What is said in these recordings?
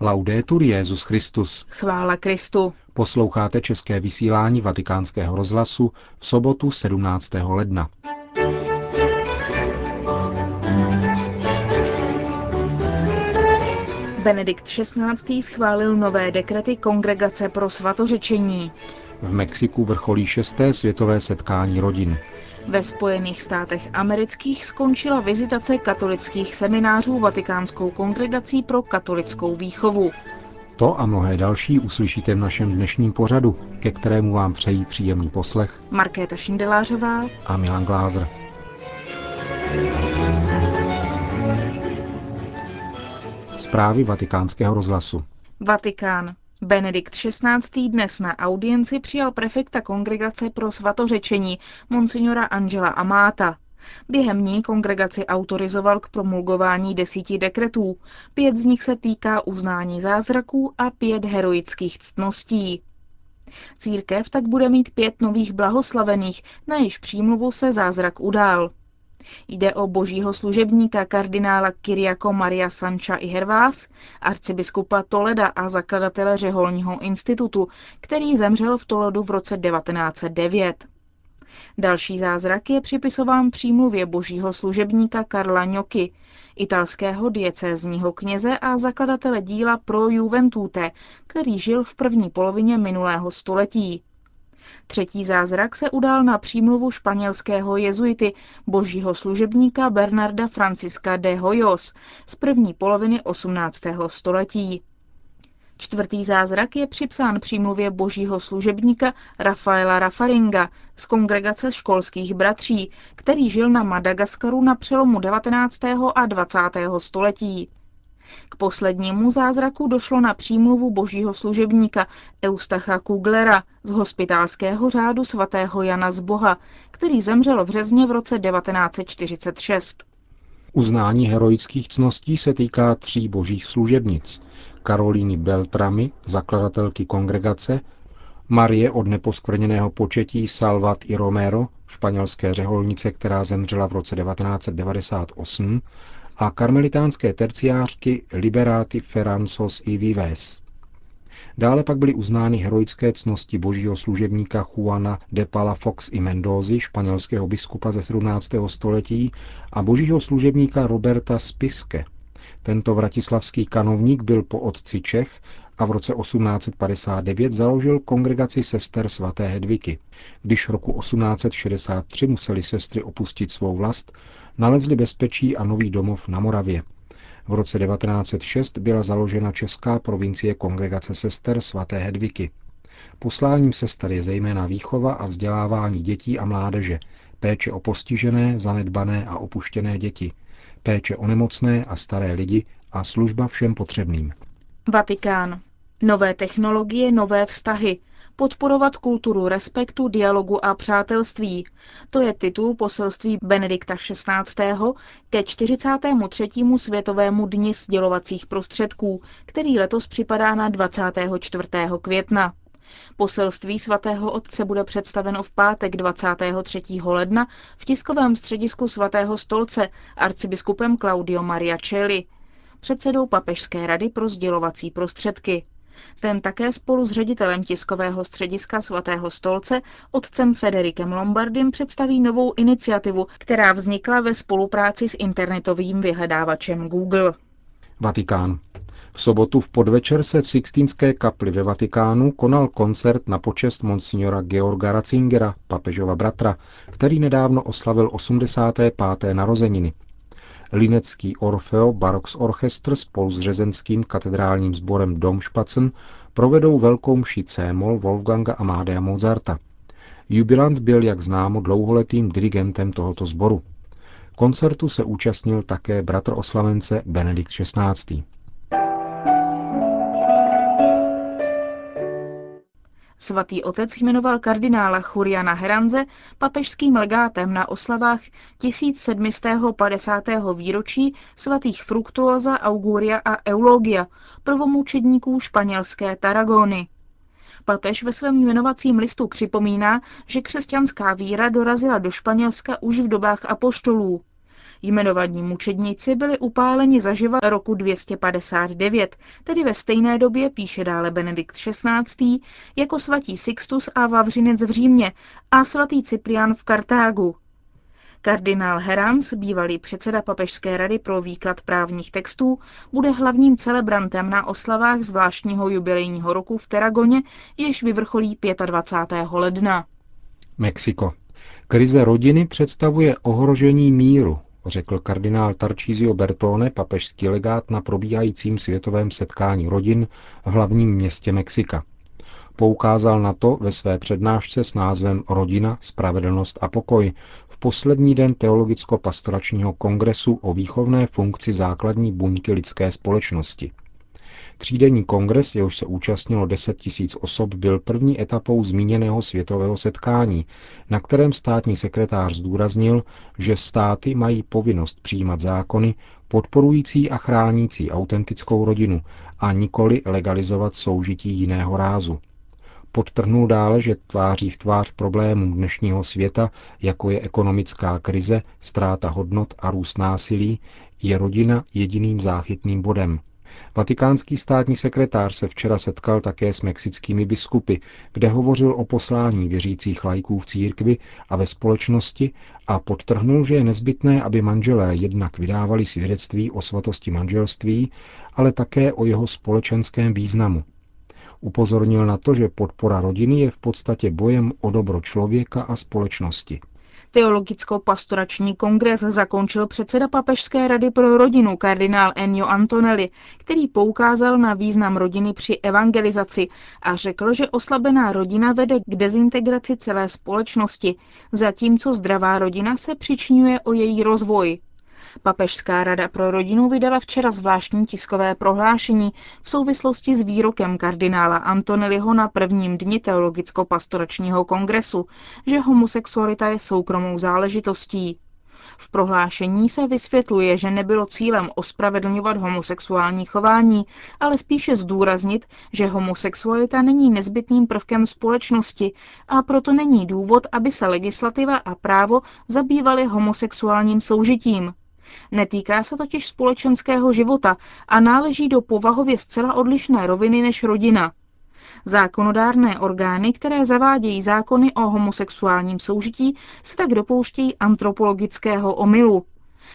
Laudetur Jezus Christus. Chvála Kristu. Posloucháte české vysílání Vatikánského rozhlasu v sobotu 17. ledna. Benedikt XVI. schválil nové dekrety Kongregace pro svatořečení. V Mexiku vrcholí šesté světové setkání rodin. Ve Spojených státech amerických skončila vizitace katolických seminářů Vatikánskou kongregací pro katolickou výchovu. To a mnohé další uslyšíte v našem dnešním pořadu, ke kterému vám přejí příjemný poslech Markéta Šindelářová a Milan Glázer. Zprávy vatikánského rozhlasu. Vatikán. Benedikt XVI. dnes na audienci přijal prefekta kongregace pro svatořečení, monsignora Angela Amáta. Během ní kongregaci autorizoval k promulgování desíti dekretů. Pět z nich se týká uznání zázraků a pět heroických ctností. Církev tak bude mít pět nových blahoslavených, na jejichž přímluvu se zázrak udál. Jde o božího služebníka kardinála Kyriako Maria Sancha i Hervás, arcibiskupa Toleda a zakladatele Řeholního institutu, který zemřel v Toledu v roce 1909. Další zázrak je připisován přímluvě božího služebníka Karla Ňoky, italského diecézního kněze a zakladatele díla Pro Juventute, který žil v první polovině minulého století. Třetí zázrak se udál na přímluvu španělského jezuity, božího služebníka Bernarda Francisca de Hoyos z první poloviny 18. století. Čtvrtý zázrak je připsán přímluvě božího služebníka Rafaela Rafaringa z kongregace školských bratří, který žil na Madagaskaru na přelomu 19. a 20. století. K poslednímu zázraku došlo na přímluvu božího služebníka Eustacha Kuglera z hospitálského řádu svatého Jana z Boha, který zemřel v březně v roce 1946. Uznání heroických cností se týká tří božích služebnic. Karolíny Beltramy, zakladatelky kongregace, Marie od neposkvrněného početí Salvat i Romero, španělské řeholnice, která zemřela v roce 1998, a karmelitánské terciářky Liberáty Ferranzos i Vives. Dále pak byly uznány heroické cnosti božího služebníka Juana de Palafox i Mendozy, španělského biskupa ze 17. století, a božího služebníka Roberta Spiske. Tento vratislavský kanovník byl po otci Čech a v roce 1859 založil kongregaci sester svaté Hedviky. Když roku 1863 museli sestry opustit svou vlast, nalezli bezpečí a nový domov na Moravě. V roce 1906 byla založena česká provincie kongregace sester svaté Hedviky. Posláním sester je zejména výchova a vzdělávání dětí a mládeže, péče o postižené, zanedbané a opuštěné děti, péče o nemocné a staré lidi a služba všem potřebným. Vatikán. Nové technologie, nové vztahy. Podporovat kulturu respektu, dialogu a přátelství. To je titul poselství Benedikta XVI. ke 43. světovému dni sdělovacích prostředků, který letos připadá na 24. května. Poselství svatého otce bude představeno v pátek 23. ledna v tiskovém středisku svatého stolce arcibiskupem Claudio Maria Celli, předsedou Papežské rady pro sdělovací prostředky. Ten také spolu s ředitelem tiskového střediska svatého stolce, otcem Federikem Lombardem, představí novou iniciativu, která vznikla ve spolupráci s internetovým vyhledávačem Google. Vatikán. V sobotu v podvečer se v Sixtínské kapli ve Vatikánu konal koncert na počest monsignora Georga Ratzingera, papežova bratra, který nedávno oslavil 85. narozeniny. Linecký Orfeo Barox Orchestr spolu s řezenským katedrálním sborem Domšpacen provedou velkou mši C-moll Wolfganga Amadea Mozarta. Jubilant byl, jak známo, dlouholetým dirigentem tohoto sboru. Koncertu se účastnil také bratr oslavence Benedikt XVI. Svatý otec jmenoval kardinála Churiana Heranze papežským legátem na oslavách 1750. výročí svatých Fructuosa, Auguria a Eulogia, prvomučedníků španělské Taragony. Papež ve svém jmenovacím listu připomíná, že křesťanská víra dorazila do Španělska už v dobách apoštolů. Jmenovaní mučedníci byli upáleni zaživa roku 259, tedy ve stejné době, píše dále Benedikt XVI., jako svatý Sixtus a Vavřinec v Římě a svatý Cyprian v Kartágu. Kardinál Herans, bývalý předseda Papežské rady pro výklad právních textů, bude hlavním celebrantem na oslavách zvláštního jubilejního roku v Teragoně, jež vyvrcholí 25. ledna. Mexiko. Krize rodiny představuje ohrožení míru, řekl kardinál Tarcísio Bertone, papežský legát na probíhajícím světovém setkání rodin v hlavním městě Mexika. Poukázal na to ve své přednášce s názvem Rodina, spravedlnost a pokoj v poslední den Teologicko-pastoračního kongresu o výchovné funkci základní buňky lidské společnosti. Třídenní kongres, jehož se účastnilo 10 tisíc osob, byl první etapou zmíněného světového setkání, na kterém státní sekretář zdůraznil, že státy mají povinnost přijímat zákony podporující a chránící autentickou rodinu a nikoli legalizovat soužití jiného rázu. Podtrhnul dále, že tváří v tvář problémům dnešního světa, jako je ekonomická krize, ztráta hodnot a růst násilí, je rodina jediným záchytným bodem. Vatikánský státní sekretář se včera setkal také s mexickými biskupy, kde hovořil o poslání věřících lajků v církvi a ve společnosti a podtrhnul, že je nezbytné, aby manželé jednak vydávali svědectví o svatosti manželství, ale také o jeho společenském významu. Upozornil na to, že podpora rodiny je v podstatě bojem o dobro člověka a společnosti. Teologicko-pastorační kongres zakončil předseda Papežské rady pro rodinu kardinál Ennio Antonelli, který poukázal na význam rodiny při evangelizaci a řekl, že oslabená rodina vede k dezintegraci celé společnosti, zatímco zdravá rodina se přičňuje o její rozvoj. Papežská rada pro rodinu vydala včera zvláštní tiskové prohlášení v souvislosti s výrokem kardinála Antonelliho na prvním dni teologicko-pastoračního kongresu, že homosexualita je soukromou záležitostí. V prohlášení se vysvětluje, že nebylo cílem ospravedlňovat homosexuální chování, ale spíše zdůraznit, že homosexualita není nezbytným prvkem společnosti a proto není důvod, aby se legislativa a právo zabývaly homosexuálním soužitím. Netýká se totiž společenského života a náleží do povahově zcela odlišné roviny než rodina. Zákonodárné orgány, které zavádějí zákony o homosexuálním soužití, se tak dopouštějí antropologického omylu.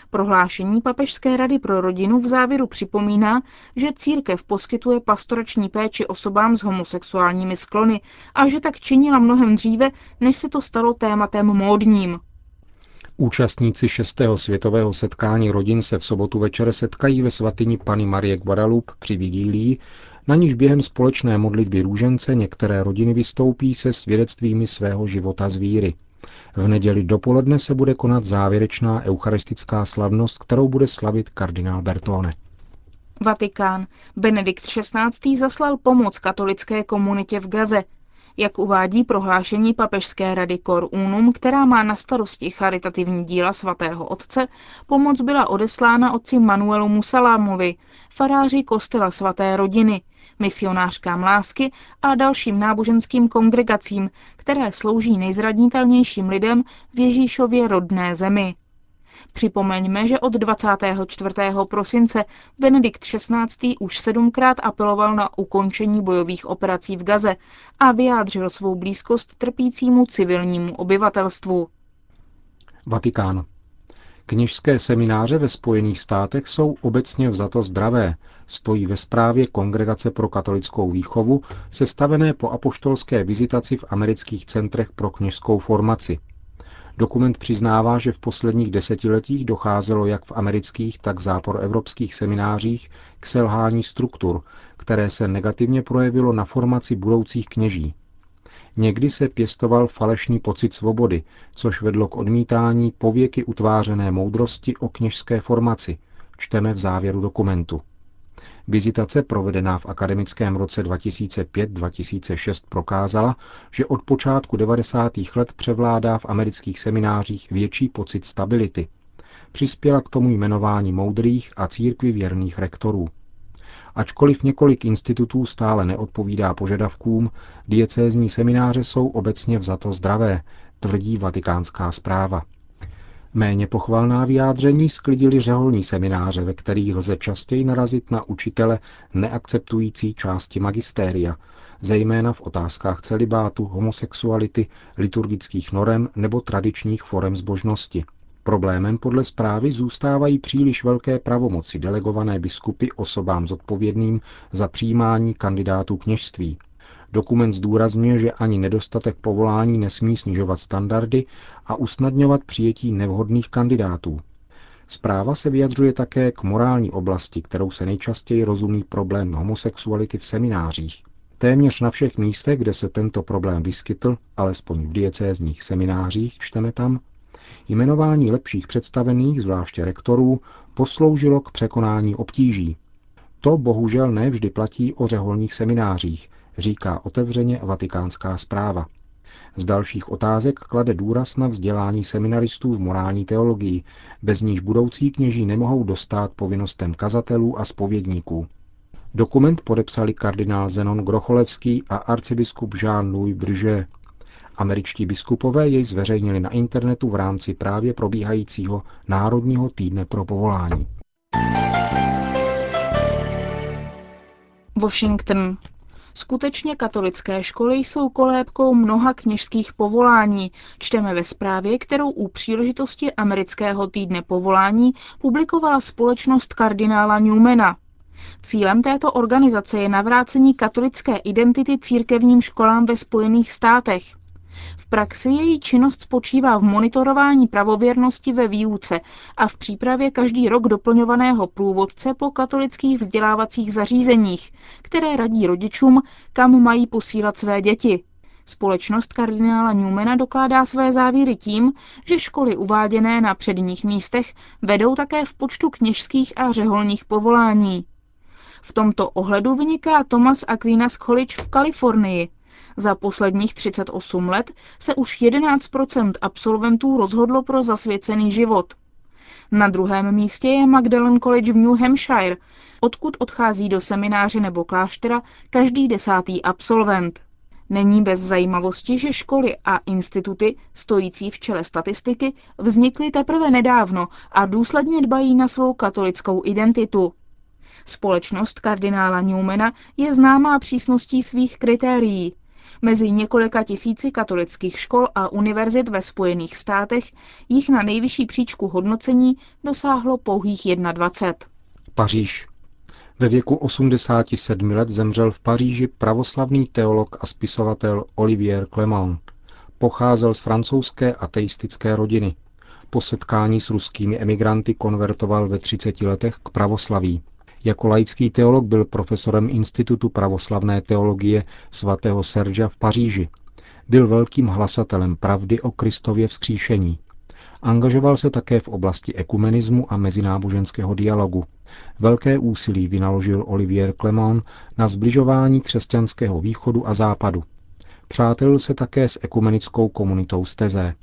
Prohlášení Papežské rady pro rodinu v závěru připomíná, že církev poskytuje pastorační péči osobám s homosexuálními sklony a že tak činila mnohem dříve, než se to stalo tématem módním. Účastníci šestého světového setkání rodin se v sobotu večer setkají ve svatyni Pany Marie Guadalupe při vigílii, na níž během společné modlitby růžence některé rodiny vystoupí se svědectvími svého života z víry. V neděli dopoledne se bude konat závěrečná eucharistická slavnost, kterou bude slavit kardinál Bertone. Vatikán. Benedikt XVI. zaslal pomoc katolické komunitě v Gaze, jak uvádí prohlášení Papežské rady Cor Unum, která má na starosti charitativní díla svatého otce, pomoc byla odeslána otci Manuelu Musalámovi, faráři kostela svaté rodiny, misionářkám lásky a dalším náboženským kongregacím, které slouží nejzradnitelnějším lidem v Ježíšově rodné zemi. Připomeňme, že od 24. prosince Benedikt XVI. už sedmkrát apeloval na ukončení bojových operací v Gaze a vyjádřil svou blízkost trpícímu civilnímu obyvatelstvu. Vatikán. Kněžské semináře ve Spojených státech jsou obecně vzato zdravé, stojí ve zprávě Kongregace pro katolickou výchovu, sestavené po apoštolské vizitaci v amerických centrech pro kněžskou formaci – Dokument přiznává, že v posledních desetiletích docházelo jak v amerických, tak záporoevropských seminářích k selhání struktur, které se negativně projevilo na formaci budoucích kněží. Někdy se pěstoval falešný pocit svobody, což vedlo k odmítání pověky utvářené moudrosti o kněžské formaci, čteme v závěru dokumentu. Vizitace provedená v akademickém roce 2005-2006 prokázala, že od počátku 90. let převládá v amerických seminářích větší pocit stability. Přispěla k tomu jmenování moudrých a církvi věrných rektorů. Ačkoliv několik institutů stále neodpovídá požadavkům, diecézní semináře jsou obecně vzato zdravé, tvrdí vatikánská zpráva. Méně pochvalná vyjádření sklidili řeholní semináře, ve kterých lze častěji narazit na učitele neakceptující části magistéria, zejména v otázkách celibátu, homosexuality, liturgických norem nebo tradičních forem zbožnosti. Problémem podle zprávy zůstávají příliš velké pravomoci delegované biskupy osobám zodpovědným za přijímání kandidátů kněžství. Dokument zdůrazňuje, že ani nedostatek povolání nesmí snižovat standardy a usnadňovat přijetí nevhodných kandidátů. Zpráva se vyjadřuje také k morální oblasti, kterou se nejčastěji rozumí problém homosexuality v seminářích. Téměř na všech místech, kde se tento problém vyskytl, alespoň v diecézních seminářích, čteme tam, jmenování lepších představených, zvláště rektorů, posloužilo k překonání obtíží. To bohužel nevždy platí o řeholních seminářích, říká otevřeně vatikánská zpráva. Z dalších otázek klade důraz na vzdělání seminaristů v morální teologii, bez níž budoucí kněží nemohou dostat povinnostem kazatelů a spovědníků. Dokument podepsali kardinál Zenon Grocholevský a arcibiskup Jean-Louis Brže. Američtí biskupové jej zveřejnili na internetu v rámci právě probíhajícího Národního týdne pro povolání. Washington. Skutečně katolické školy jsou kolébkou mnoha kněžských povolání, čteme ve zprávě, kterou u příležitosti amerického týdne povolání publikovala společnost kardinála Newmana. Cílem této organizace je navrácení katolické identity církevním školám ve Spojených státech. V praxi její činnost spočívá v monitorování pravověrnosti ve výuce a v přípravě každý rok doplňovaného průvodce po katolických vzdělávacích zařízeních, které radí rodičům, kam mají posílat své děti. Společnost kardinála Newmana dokládá své závěry tím, že školy uváděné na předních místech vedou také v počtu kněžských a řeholních povolání. V tomto ohledu vyniká Thomas Aquinas College v Kalifornii. Za posledních 38 let se už 11% absolventů rozhodlo pro zasvěcený život. Na druhém místě je Magdalen College v New Hampshire, odkud odchází do semináře nebo kláštera každý desátý absolvent. Není bez zajímavosti, že školy a instituty, stojící v čele statistiky, vznikly teprve nedávno a důsledně dbají na svou katolickou identitu. Společnost kardinála Newmana je známá přísností svých kritérií. Mezi několika tisíci katolických škol a univerzit ve Spojených státech jich na nejvyšší příčku hodnocení dosáhlo pouhých 21. Paříž. Ve věku 87 let zemřel v Paříži pravoslavný teolog a spisovatel Olivier Clement. Pocházel z francouzské ateistické rodiny. Po setkání s ruskými emigranty konvertoval ve 30 letech k pravoslaví. Jako laický teolog byl profesorem Institutu pravoslavné teologie svatého Serža v Paříži. Byl velkým hlasatelem pravdy o Kristově vzkříšení. Angažoval se také v oblasti ekumenismu a mezináboženského dialogu. Velké úsilí vynaložil Olivier Clement na zbližování křesťanského východu a západu. Přátelil se také s ekumenickou komunitou Steze.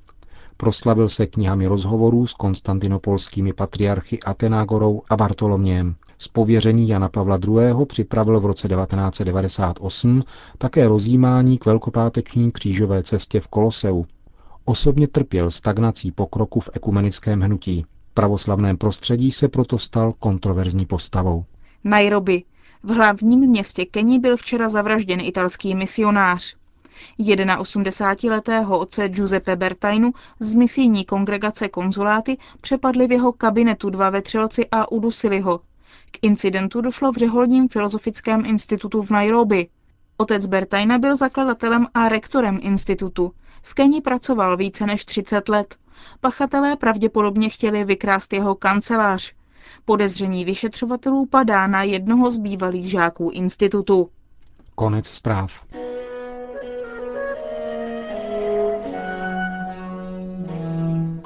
Proslavil se knihami rozhovorů s konstantinopolskými patriarchy Atenágorou a Bartolomějem. Z pověření Jana Pavla II. připravil v roce 1998 také rozjímání k velkopáteční křížové cestě v Koloseu. Osobně trpěl stagnací pokroku v ekumenickém hnutí. V pravoslavném prostředí se proto stal kontroverzní postavou. Nairobi. V hlavním městě Keni byl včera zavražděn italský misionář. 81-letého otce Giuseppe Bertainu z misijní kongregace konzuláty přepadli v jeho kabinetu dva vetřelci a udusili ho. K incidentu došlo v Řeholním filozofickém institutu v Nairobi. Otec Bertajna byl zakladatelem a rektorem institutu. V Keni pracoval více než 30 let. Pachatelé pravděpodobně chtěli vykrást jeho kancelář. Podezření vyšetřovatelů padá na jednoho z bývalých žáků institutu. Konec zpráv.